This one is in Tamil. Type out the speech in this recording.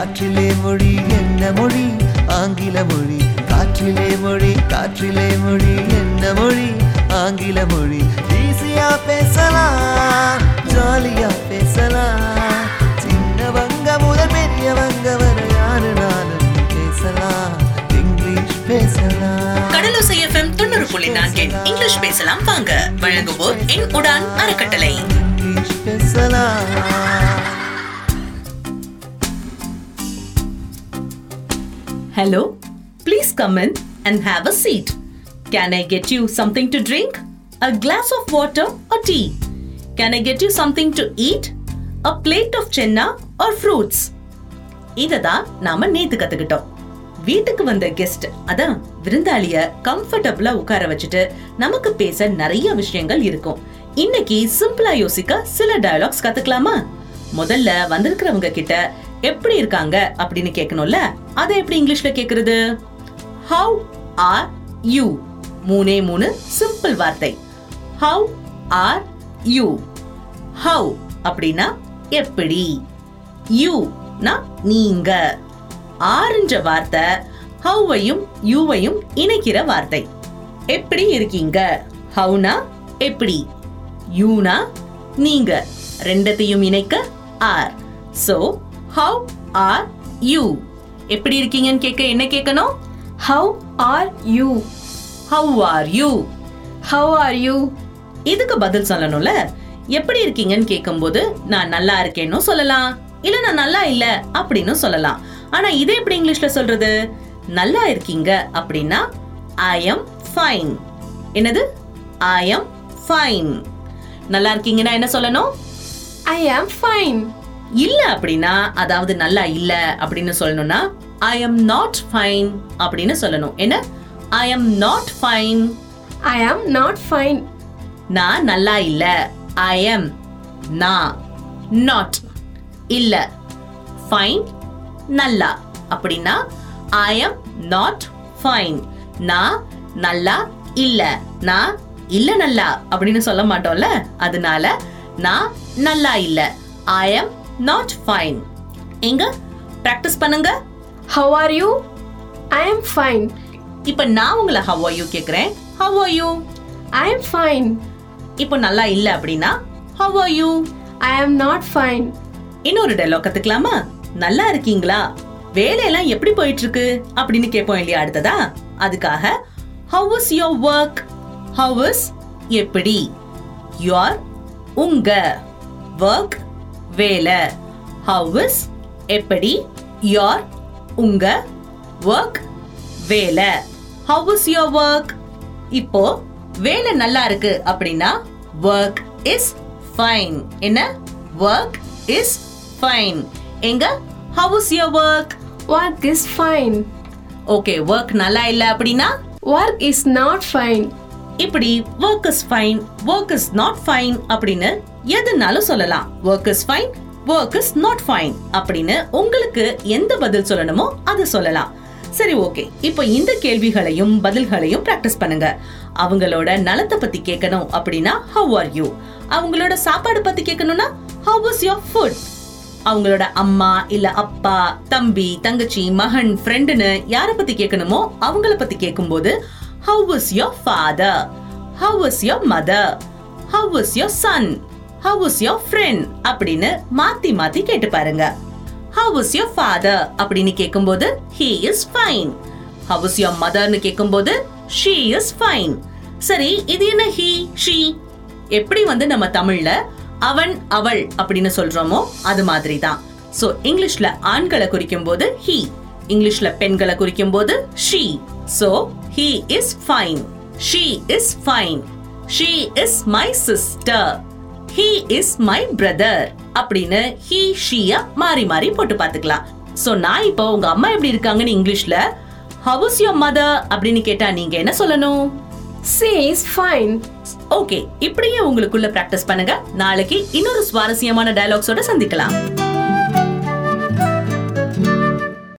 காற்றிலே மொழி என்ன மொழி? ஆங்கில மொழி. காற்றிலே மொழி காற்றிலே மொழி என்ன மொழி? ஆங்கில மொழி. ஈஸியா பேசலாம் ஜாலியா பேசலாம். சின்னவங்க முதல் பெரியவங்க வரை யாரு நானும் பேசலாம்? இங்கிலீஷ் பேசலாம். கடலோசை எஃப்எம் தொண்ணூறு புள்ளி நான்கின் இங்கிலீஷ் பேசலாம் வாங்க. வழங்குவோர் என் உடான் அறக்கட்டளை. இங்கிலீஷ் பேசலாம். Hello, please come in and have a seat. Can I get you something to drink? A glass of water or tea? Can I get you something to eat? A plate of chenna or fruits? இததான் நாம நேத்து கத்துக்கிட்டோம் வீட்டுக்கு வந்த கெஸ்ட் அதான் விருந்தாளிய கம்ஃபர்டபுளா உட்கார வச்சுட்டு நமக்கு பேச நிறைய விஷயங்கள் இருக்கும் இன்னைக்கு சிம்பிளா யோசிக்க சில டயலாக்ஸ் கத்துக்கலாமா முதல்ல வந்திருக்கிறவங்க கிட்ட எப்படி இருக்காங்க அப்படின்னு கேட்கணும்ல அதை எப்படி இங்கிலீஷ்ல கேக்குறது? ஹவு ஆர் யூ மூணே மூணு சிம்பிள் வார்த்தை. ஹவு ஆர் யூ ஹவு அப்படின்னா எப்படி? யூ நீங்க. ஆறுன்ற வார்த்தை ஹவ்வையும் யூவையும் இணைக்கிற வார்த்தை. எப்படி இருக்கீங்க? ஹவுனா எப்படி? யூனா நீங்க. ரெண்டத்தையும் இணைக்க are so how are you எப்படி இருக்கீங்கன்னு கேட்க என்ன கேட்கணும்? How are you how are you how are you இதுக்கு பதில் சொல்லணும்ல. எப்படி இருக்கீங்கன்னு கேட்கும்போது நான் நல்லா இருக்கேன்னு சொல்லலாம். இல்ல நான் நல்லா இல்ல அப்படின்னு சொல்லலாம். ஆனா இதை எப்படி இங்கிலீஷ்ல சொல்றது? நல்லா இருக்கீங்க அப்படின்னா ஐ எம் ஃபைன் என்னது? ஐ எம் ஃபைன் நல்லா இருக்கீங்கன்னா என்ன சொல்லணும்? ஐ am ஃபைன் இல்ல அப்படின்னா அதாவது நல்லா இல்ல அப்படின்னு சொல்லணும்னா ஐ எம் நாட் ஃபைன் அப்படின்னு சொல்லணும். என்ன? I am not fine I am not fine. நான் நல்லா இல்ல. ஐ எம் நான் நாட் இல்ல. ஃபைன் நல்லா. அப்படின்னா ஐ எம் நாட் ஃபைன் நான் நல்லா இல்ல. நான் இல்ல நல்லா அப்படின்னு சொல்ல மாட்டோம்ல. அதனால நான் நல்லா இல்ல. ஐ எம் நாட் ஃபைன் எங்க? பிராக்டிஸ் பண்ணுங்க. How are you? I am fine. இப்ப நான் உங்களை ஹவ் ஆர் யூ கேக்குறேன். How are you I am fine. இப்போ நல்லா இல்ல அப்படின்னா how are you I am not fine. இன்னொரு டயலாக் கத்துக்கலாமா? நல்லா இருக்கீங்களா? வேலையெல்லாம் எப்படி போயிட்டு இருக்கு அப்படின்னு கேட்போம் இல்லையா அடுத்ததா? அதுக்காக how is your work how is எப்படி? யோர் உங்க. ஒர்க் வேலை. ஹவ் இஸ் எப்படி யோர் உங்க ஒர்க் வேலை. ஹவ் இஸ் யோர் ஒர்க் இப்போ வேலை நல்லா இருக்கு அப்படின்னா ஒர்க் இஸ் ஃபைன் என்ன? ஒர்க் இஸ் ஃபைன் எங்க? How is your work Work is fine. Okay work நல்லா இல்ல அப்படின்னா Work is not fine. இப்படி work is fine work is not fine அப்படின்னு எதுனாலும் சொல்லலாம். Work is fine work is not fine அப்படின்னு உங்களுக்கு எந்த பதில் சொல்லணுமோ அது சொல்லலாம். சரி ஓகே இப்போ இந்த கேள்விகளையும் பதில்களையும் பிராக்டிஸ் பண்ணுங்க. அவங்களோட நலத்தை பத்தி கேட்கணும் அப்படின்னா ஹவ் ஆர் யூ அவங்களோட சாப்பாடு பத்தி கேட்கணும்னா ஹவ் வாஸ் யோர் ஃபுட் அவங்களோட அம்மா இல்ல அப்பா தம்பி தங்கச்சி மகன் ஃப்ரெண்டுன்னு யாரை பத்தி கேட்கணுமோ அவங்கள பத்தி கேட்கும்போது how is your father how is your mother how is your son how is your friend அப்படின்னு மாத்தி மாத்தி கேட்டு பாருங்க. ஹவு இஸ் யோர் ஃபாதர் அப்படின்னு கேட்கும்போது he is fine how is your மதர்னு கேட்கும்போது ஷீ இஸ் ஃபைன் சரி இது என்ன ஹி ஷி எப்படி வந்து நம்ம தமிழ்ல அவன் அவள் அப்படின்னு சொல்றோமோ அது மாதிரி தான் ஸோ இங்கிலீஷ்ல ஆண்களை குறிக்கும் போது ஹி இங்கிலீஷ்ல பெண்களை குறிக்கும் போது she so he is fine she is fine she is my sister he is my brother அப்படின்னு ஹி ஷீய மாறி மாறி போட்டு பாத்துக்கலாம் சோ நான் இப்போ உங்க அம்மா எப்படி இருக்காங்கன்னு இங்கிலீஷ்ல ஹவ் இஸ் யோர் மதர் அப்படின்னு கேட்டா நீங்க என்ன சொல்லணும்? She is fine. ஓகே இப்படியே உங்களுக்குள்ள பிராக்டிஸ் பண்ணுங்க. நாளைக்கு இன்னொரு சுவாரஸ்யமான டயலாக்ஸோட சந்திக்கலாம்.